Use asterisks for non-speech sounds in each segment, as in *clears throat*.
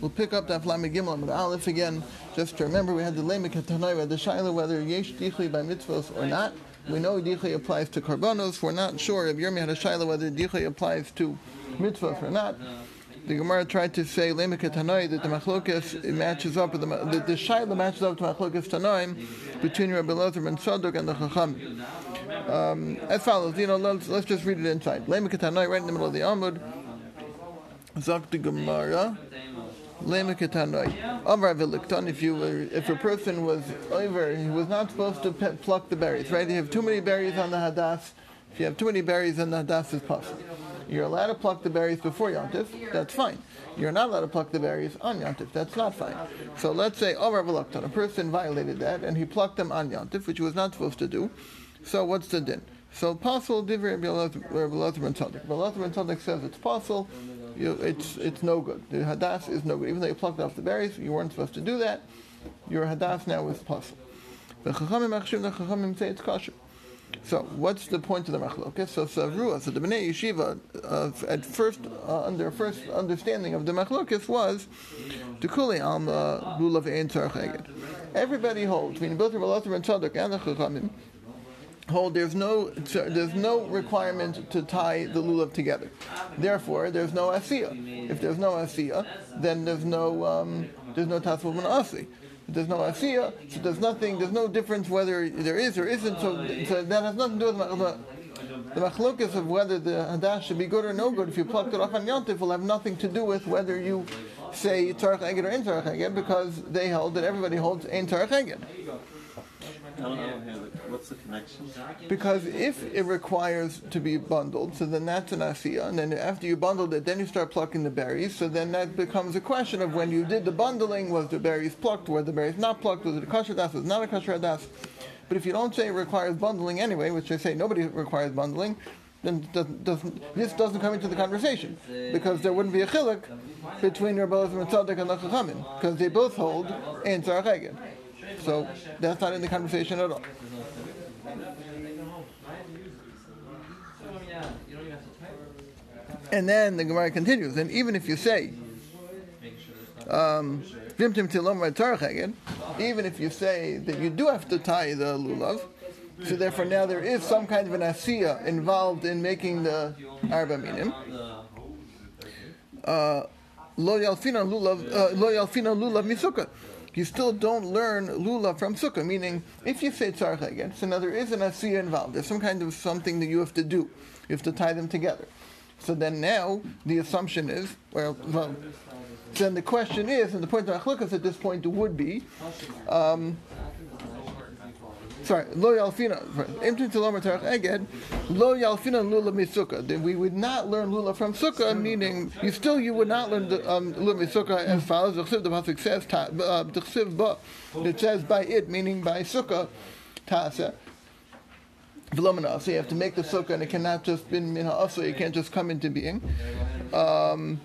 We'll pick up that Flamme Gimel with Aleph again. Just to remember, we had the Lemek Tanoi, we had the Shaila whether Yesh Dichli by mitzvahs or not. We know Dichli applies to Karbonos. We're not sure if Yermi had a Shaila whether Dichli applies to mitzvahs or not. The Gemara tried to say Lemek Tanoi that the Machlokas matches up with the, the, the Shaila matches up to Machlokas Tanoim between Rabbi Lothar and Sadok and the Chacham. Um, as follows, you know, let's, let's just read it inside. Lemek Tanoi, right in the middle of the Amud. Zok the Gemara. If you were, if a person was over, he was not supposed to pe- pluck the berries, right? You have too many berries on the hadas. If you have too many berries, then the hadas is pasul. You're allowed to pluck the berries before yontif. That's fine. You're not allowed to pluck the berries on yontif. That's not fine. So let's say velukton, a person violated that and he plucked them on yontif, which he was not supposed to do. So what's the din? So pasul divrei Rabbi Tzaddik. Rabbi Tzaddik says it's pasul you, it's it's no good. The hadas is no good. Even though you plucked off the berries, you weren't supposed to do that. Your hadas now is pasul. The chachamim achshim, the chachamim say it's kosher. So what's the point of the machlokas? So Savrua, so the Bnei Yeshiva, uh, at first, uh, under first understanding of the machlokas was to kuli alma lulav ein Everybody holds, meaning both the Elazar and Tzadok and the chachamim, hold there's no there's no requirement to tie the lulav together. Therefore, there's no asiya. If there's no asiya, then there's no um, there's no tasvul asi. There's no asiya, so there's nothing. There's no difference whether there is or isn't. So, so that has nothing to do with the, the machlokas of whether the hadas should be good or no good. If you plucked it off on yontif, will have nothing to do with whether you say tzarech eged or in because they held that everybody holds in tzarech eged. What's the connection? Because if it requires to be bundled, so then that's an asiya, and then after you bundled it, then you start plucking the berries. So then that becomes a question of when you did the bundling, was the berries plucked, were the berries not plucked, was it a kosher das, was it not a kosher das? But if you don't say it requires bundling anyway, which I say nobody requires bundling, then doesn't, doesn't, this doesn't come into the conversation because there wouldn't be a chiluk between Rabbi and Tzaddik and Lachachamim because they both hold in Tzarech so that's not in the conversation at all. And then the Gemara continues, and even if you say, um, even if you say that you do have to tie the lulav, so therefore now there is some kind of an asiya involved in making the arba minim. Uh, lo yalfina lulav, uh, misukkah you still don't learn lula from sukkah. Meaning, if you say tzarech again, so now there is an asiya involved. There's some kind of something that you have to do. You have to tie them together. So then now the assumption is, well, well then the question is, and the point of achlukas at this point would be, um, sorry, lo yalfina, imtin talomer tarach eged, lo yalfina lula misukkah. Then we would not learn lula from sukkah, meaning you still you would not learn the um, lula misukkah as follows. The pasuk says, uh, the chsiv ba, it says by it, meaning by sukkah, tasa. So you have to make the sukkah, and it cannot just be min also. It can't just come into being. Um,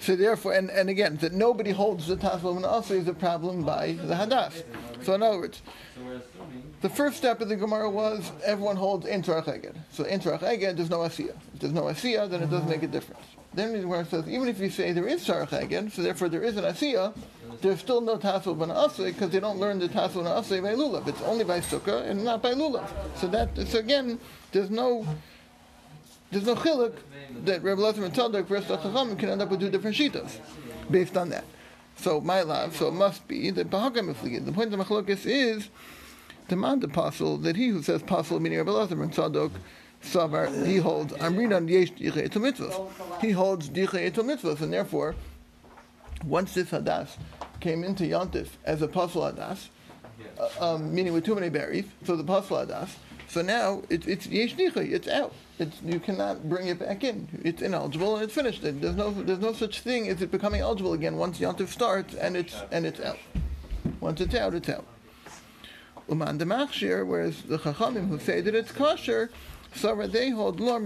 so therefore, and, and again, that nobody holds the tasvim and also is a problem by the hadas. So in other words, the first step of the Gemara was everyone holds intrach eged. So intrach eged, there's no asiya. If there's no asiya, then it doesn't make a difference. Then the Gemara says, even if you say there is sarach eged, so therefore there is an asiya, there's still no tassel ben asay because they don't learn the tassel ben asay by lulav. It's only by sukkah and not by lulav. So that so again, there's no there's no chiluk that Rabbi Lezer and Tzadok versus Chachamim can end up with two different shitas based on that. So my love, so it must be that Bahagam The point of the machlokes is the man the apostle that he who says apostle meaning Rabbi Lezer and Tzadok Savar, he holds Amrinan Yesh Dichei Mitzvahs. He holds Dichei Mitzvahs, and therefore, once this Hadas came into Yontif as a pasul Hadas, uh, um, meaning with too many berries, so the pasul Hadas, so now it, it's Yesh Dichei, it's out. It's, you cannot bring it back in. It's ineligible and it's finished. There's no, there's no such thing as it becoming eligible again once Yontif starts and it's, and it's out. Once it's out, it's out. Uman the Machshir, whereas the Chachamim who say that it's kosher, so they hold there's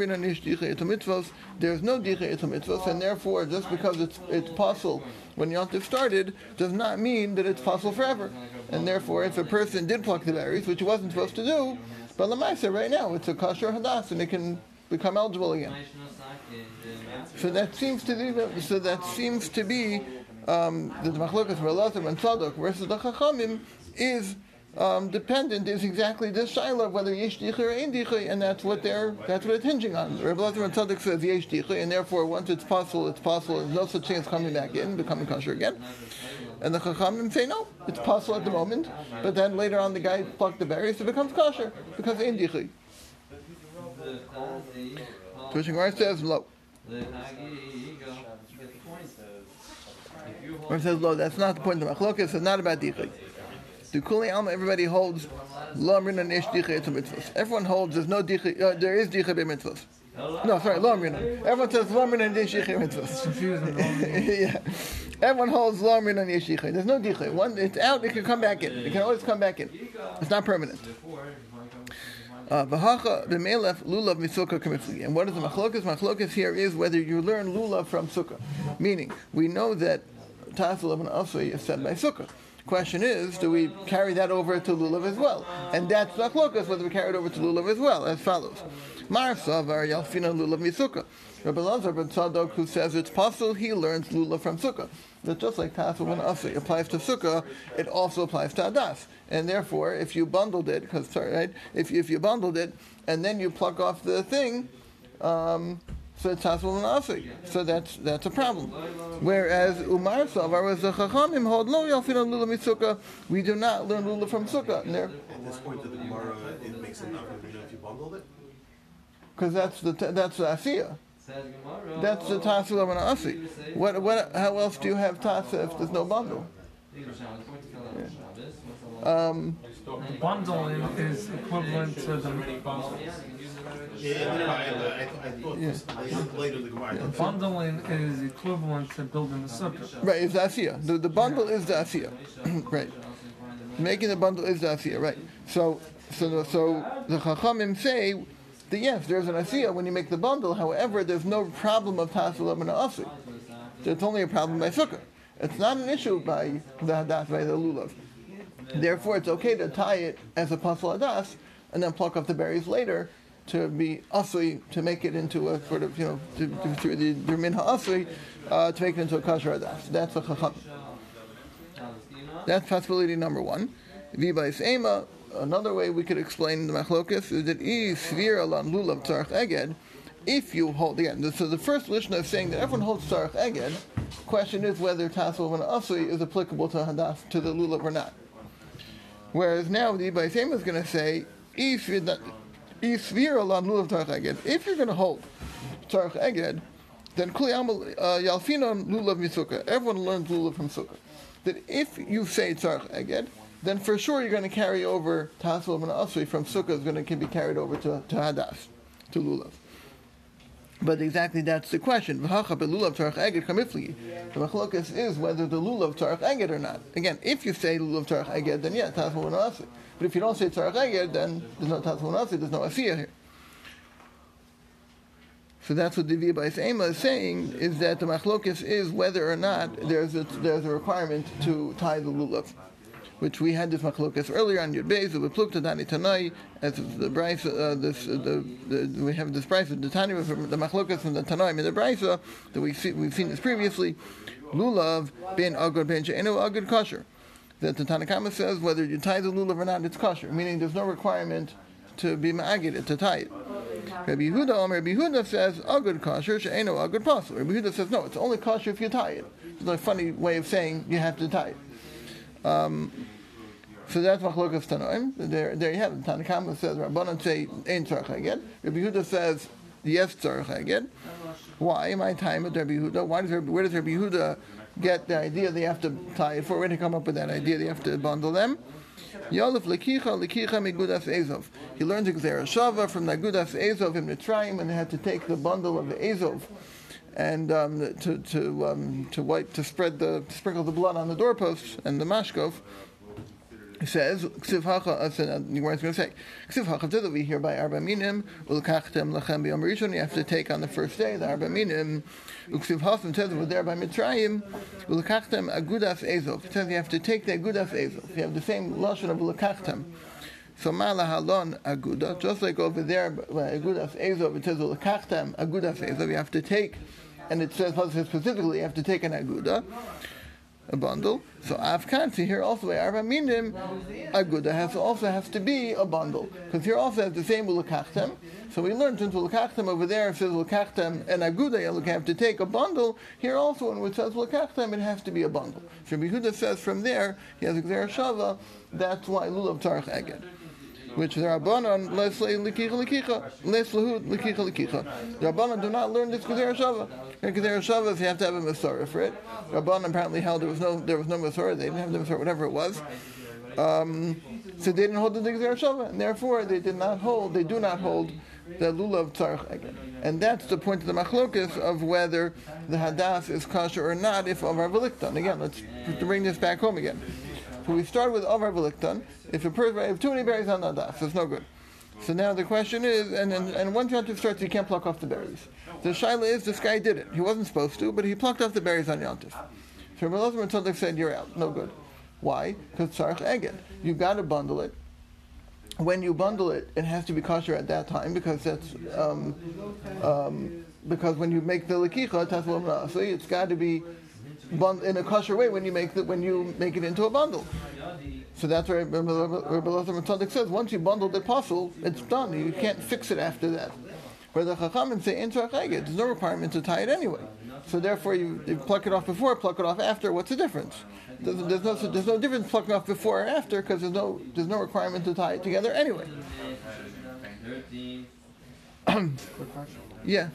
no dicha mitzvos, and therefore just because it's it's possible when Yontif started does not mean that it's possible forever. And therefore, if a person did pluck the berries, which he wasn't supposed to do, but Lamaisa right now it's a kosher hadas and it can become eligible again. So that seems to be so that seems to be um, the machlokas Elazar and Tzadok versus the Chachamim is um, dependent is exactly this shaila whether yesh dichay or ein and that's what they're that's what it's hinging on. Rabbi Lazar Tzadok says yesh and therefore once it's pasul, it's pasul. There's no such thing as coming back in, becoming kosher again. And the Chachamim say no, it's pasul at the moment, but then later on the guy plucked the berries, it becomes kosher because ein dichay. Says lo. Or says lo. That's not the point of the machlokas. It's not about dichay. The Kuli Alma, everybody holds Lo Amrina Nish Dicha to mitzvahs. Everyone holds there's no Dicha, uh, there is Dicha by mitzvahs. No, sorry, Lo Everyone says Lo Amrina Nish Dicha mitzvahs. *laughs* yeah. Everyone holds Lo Amrina Nish Dicha. There's no Dicha. One, it's out, it can come back in. It can always come back in. It's not permanent. V'hacha b'melef lulav misukkah kamifli. And what is the machlokas? Machlokas here is whether you learn lulav from sukkah. Meaning, we know that tassel of an asui is said by sukkah. Question is, do we carry that over to lulav as well? And that's machlokas whether we carry it over to lulav as well, as follows. Mar savar yalfina lulav misukah. Rabbi Lazar ben Tzadok, who says it's pasul, he learns lulav from sukkah. That just like tassel when asui applies to sukkah, it also applies to hadas. And therefore, if you bundled it, because sorry, right? If if you bundled it and then you pluck off the thing. Um, so it's tassel and asik. So that's that's a problem. Whereas Umar Savar was a Chachamim hold lo yalfina lula mitzuka. We do not learn lula from sukkah. And At this point, the Gemara it makes it not even if you bundled it. because that's the that's the asiya. That's the tassel of an asi. What what? How else do you have tassel if there's no bundle? Um, The bundling is equivalent to the Yeah, I, I, I thought this, I looked later the Gemara. I thought- bundling is equivalent to building the sukkah. right, it's the asiya. The the bundle is the asiya. *clears throat* right. Making the bundle is the asiya. Right. So so the, so the chachamim say. that Yes, there's an asiya when you make the bundle. However, there's no problem of tassel of an asi. It's only a problem by sukkah. It's not an issue by the hadas by the lulav. Therefore, it's okay to tie it as a pasul hadas and then pluck off the berries later to be asui to make it into a sort of you know to, through the the min uh, to make it into a kasher hadas. That's a chacham. That's possibility number one. V'bais ema. Another way we could explain the machlokas is that i svir alan lulav tzarch eged. If you hold again, so the first lishna is saying that everyone holds tzarch eged. Question is whether tassel of an asui is applicable to hadas to the lulav or not. Whereas now the Ibay Sema is going to say, if you're going to hold tzarch eged, then kuli uh, yalfinon lulav misukah. Everyone learns lulav from sukkah. That if you say tzarch eged, then for sure you're going to carry over tassel of an asui from sukkah is going to can be carried over to, to hadas, to lulav. But exactly that's the question. The machlokas is whether the lulav tzarch eged or not. Again, if you say lulav tzarch eged, then yeah, tassel and asui. But if you don't say tzarch eged, then there's no tassel and asui. There's no asiyah here. So that's what the Vibais Ema is saying, is that the machlokas is whether or not there's a, there's a requirement to tie the lulav. Which we had this machlokas earlier on Yud Beis, the Plukta Dani Tanai, as the Bryce, uh, this, uh, the, the, we have this Bryce, the Tani, from the machlokas from the Tanai and the Bryce, that we see, we've seen this previously, lulav ben agad ben she'enu agad kosher. That the Tanakama says whether you tie the lulav or not, it's kosher, meaning there's no requirement to be ma'agid to tie it. Rabbi Yehuda, Omer, Rabbi Yehuda says, agud kosher, she'eno agud pasul. Rabbi Yehuda says, no, it's only kosher if you tie it. It's a funny way of saying you have to tie it. Um, so that's machlokas tanoim. There, there you have it. Tanakama says, Rabbanan say, ein tzarech haged. Rabbi Yehuda says, yes tzarech haged. Why? My time at Rabbi Yehuda. Why does Rabbi, where does Rabbi Yehuda get the idea they have to tie it for? Where did he come up with that idea they have to bundle them? Yolef lekicha lekicha migudas Ezov. He learns Gezerah Shava from the Gudas Ezov in Mitzrayim, and they had to take the bundle of the Ezov and um, to to um, to wipe to spread the to sprinkle the blood on the doorposts and the mashkov. Says, "Ksiv hacha." uh, so, uh, The Gemara is going to say, "Ksiv hacha." Did we hear by arba minim ulkachtem lachem b'yom rishon? You have to take on the first day the arba minim. Uksiv hacha says we're there by Mitzrayim. Ulkachtem agudas ezov. It says you have to take the agudas ezov. You have the same lashon of ulkachtem. So mala halon aguda, just like over there by agudas ezov, it says ulkachtem agudas ezov. You have to take, and it says specifically you have to take an aguda. A bundle. So Afkanti here also Arba Minim, Aguda has also has to be a bundle because here also has the same ulakachtem. So we learned since ulakachtem over there it says ulakachtem and Aguda you have to take a bundle. Here also when it says ulakachtem it has to be a bundle. So Yehuda says from there he has Gezerah Shava. That's why lulav tarach eged which the Rabbanon les likicha likicha les lahud likicha likicha. The Rabbanon do not learn this Gezerah Shava. Gezerah Shava you have to have a Masorah for it. Rabbanon apparently held there was no there was no Masorah. They didn't have the Masorah, whatever it was. Um, so they didn't hold the Gezerah Shava, and therefore they did not hold. They do not hold the lulav tzarich again. And that's the point of the machlokas of whether the hadas is kosher or not if of our Again, let's bring this back home again. So we start with Avar Veliktan. If a person if too many berries on the daf, it's no good. So now the question is, and and, and once Yontif starts, you can't pluck off the berries. The shaila is, this guy did it. He wasn't supposed to, but he plucked off the berries on Yontif. So Rabbi Tzadok said, you're out. No good. Why? Because tzarech eged. You got to bundle it. When you bundle it, it has to be kosher at that time because that's um, um, because when you make the lekicha, it's got to be in a kosher way when you make the, when you make it into a bundle. So that's where Rabbi Elazar says once you bundle the puzzle, it's done. You can't fix it after that. Where the Chachamim say there's no requirement to tie it anyway. So therefore, you, you, pluck it off before, pluck it off after. What's the difference? There's, there's no there's no difference plucking off before or after because there's no there's no requirement to tie it together anyway. *coughs* yeah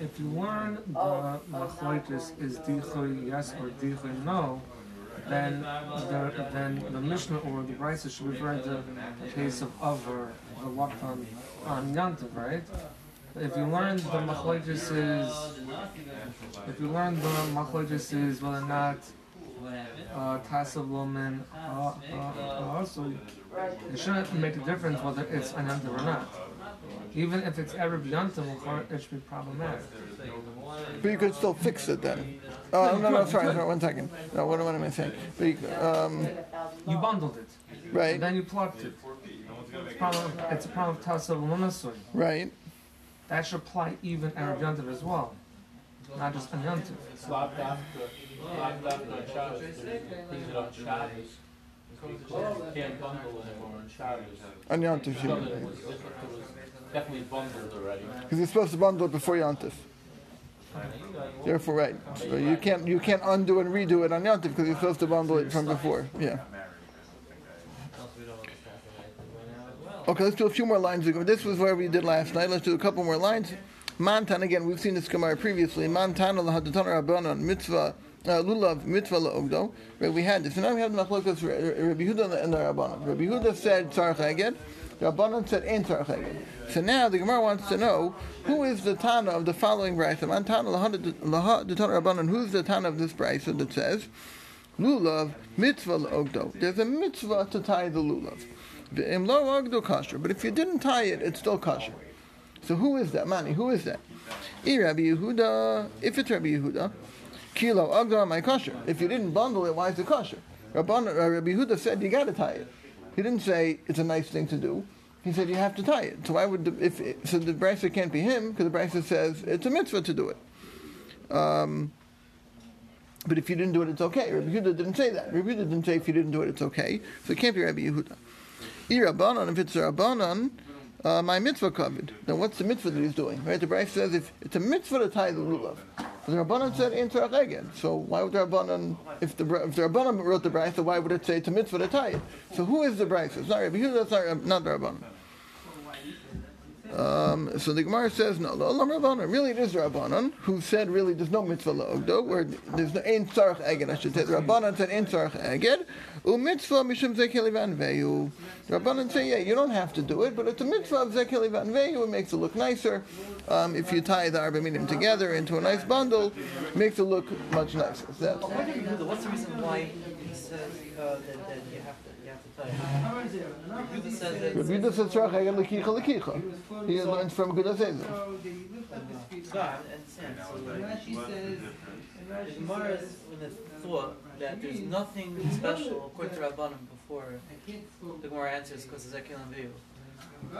if you learn the machlokes is dichoy yes or dichoy no, then the then the Mishnah or the Brisa should refer to the case of over the walked on on Yantiv, right? If you learn the machlokes is if you learn the machlokes is whether or not uh, Tasav Loman uh, uh, also it shouldn't make a difference whether it's an Yantiv or not. Even if it's Erev Yantam, it should be problematic. But you could still fix it then. Oh, no, no, sorry, sorry, one second. No, what, what am I saying? But you, um, you bundled it. Right. And then you plucked it. It's, problem, it's a problem of Tasav Right. That should apply even Erev Yantam as well. Not just on Yantam. Can't bundle anymore on Shabbos. On Yontif, Definitely bundled already. Because you're supposed to bundle it before Yontif. Therefore, right. So you can't you can't undo and redo it on Yontif because you're supposed to bundle it from before. Yeah. Okay, let's do a few more lines. This was where we did last night. Let's do a couple more lines. Mantan again. We've seen this Gemara previously. Mantan lahadatan rabbanon mitzvah uh, lulav mitzvah laogdo. Right, we had this. So now we have the machlokas Rabbi Huda and the Rabbanon. Rabbi Huda said tzarech eged. Rabbanon said ein tzarech eged. So now the Gemara wants to know who is the Tana of the following brayso. Man Tana laha the Tana Rabbanon. Who's the Tana of this brayso that says lulav mitzvah laogdo? There's a mitzvah to tie the lulav. But if you didn't tie it, it's still kosher. So who is that? Mani, who is that? If it's Rabbi Yehuda kilo agda my kosher. If you didn't bundle it, why is it kosher? Uh, Rabbi Huda said you got to tie it. He didn't say it's a nice thing to do. He said you have to tie it. So why would the, if it, so the brisa can't be him because the brisa says it's a mitzvah to do it. Um, but if you didn't do it, it's okay. Rabbi Yehuda didn't say that. Rabbi Yehuda didn't say if you didn't do it, it's okay. So it can't be Rabbi Yehuda. Rabbanon, if it's a Rabbanon, uh, my mitzvah covered. Then what's the mitzvah that he's doing? Right? The Bryce says if it's a mitzvah to tie the lulav. The Rabbanan said in again. So why would the Rabbanan, if the if the Rabbanan wrote the Bryce, why would it say to a mitzvah to tie it? So who is the Bryce? It's not Rabbi Yehuda. It's not, not the Rabbanan. Um, so the Gemara says, no, really it is Rabbanon, who said really there's no mitzvah la'ogdo, where there's no ein tzarech eged, I should say. Rabbanon said ein tzarech eged, u mitzvah mishum zekelivan veyu. The Rabbanon say, yeah, you don't have to do it, but it's a mitzvah of zekelivan veyu, it makes it look nicer. Um, if you tie the arba minim together into a nice bundle, it makes it look much nicer. That's, What's the reason why he says uh, that, that you have to Rabbi Yehuda says Tzrach Egel Lekicha Lekicha. He learns from Gudas Ezel. God, and sense. So Rashi says, the Gemara is in the thought that there's nothing special according to Rabbanim before the Gemara answers because Ezekiel and Veil.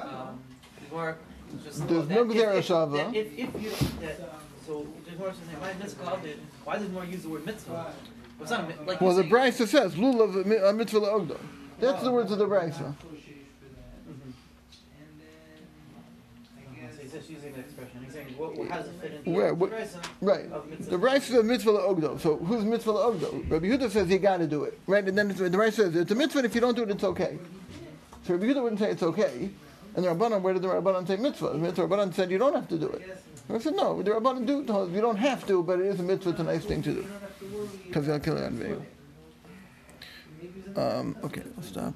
Um, the Gemara just there's no Gzera Shava. If, if, if you, that, so the Gemara says, why does the Gemara use the word mitzvah? It's not a, mi- like Well, you the say- Brisa says lulav a mitzvah leogdo. That's the words of the. So he's just using the expression. He's saying, what, what, how does it fit into Where- the what- Brisa Right. of mitzvah? The Brisa says mitzvah leogdo. So who's mitzvah leogdo? Rabbi Yehuda says you got to do it, right? And then the Brisa says it's a mitzvah. If you don't do it, it's okay. So Rabbi Yehuda wouldn't say it's okay. And the Rabbanan, where did the Rabbanan say mitzvah? The Rabbanan said you don't have to do it. I said no. The Rabbanan do you don't have to, but it is a mitzvah. It's a nice thing to do. Because they'll kill it on video. Um, okay, let's stop.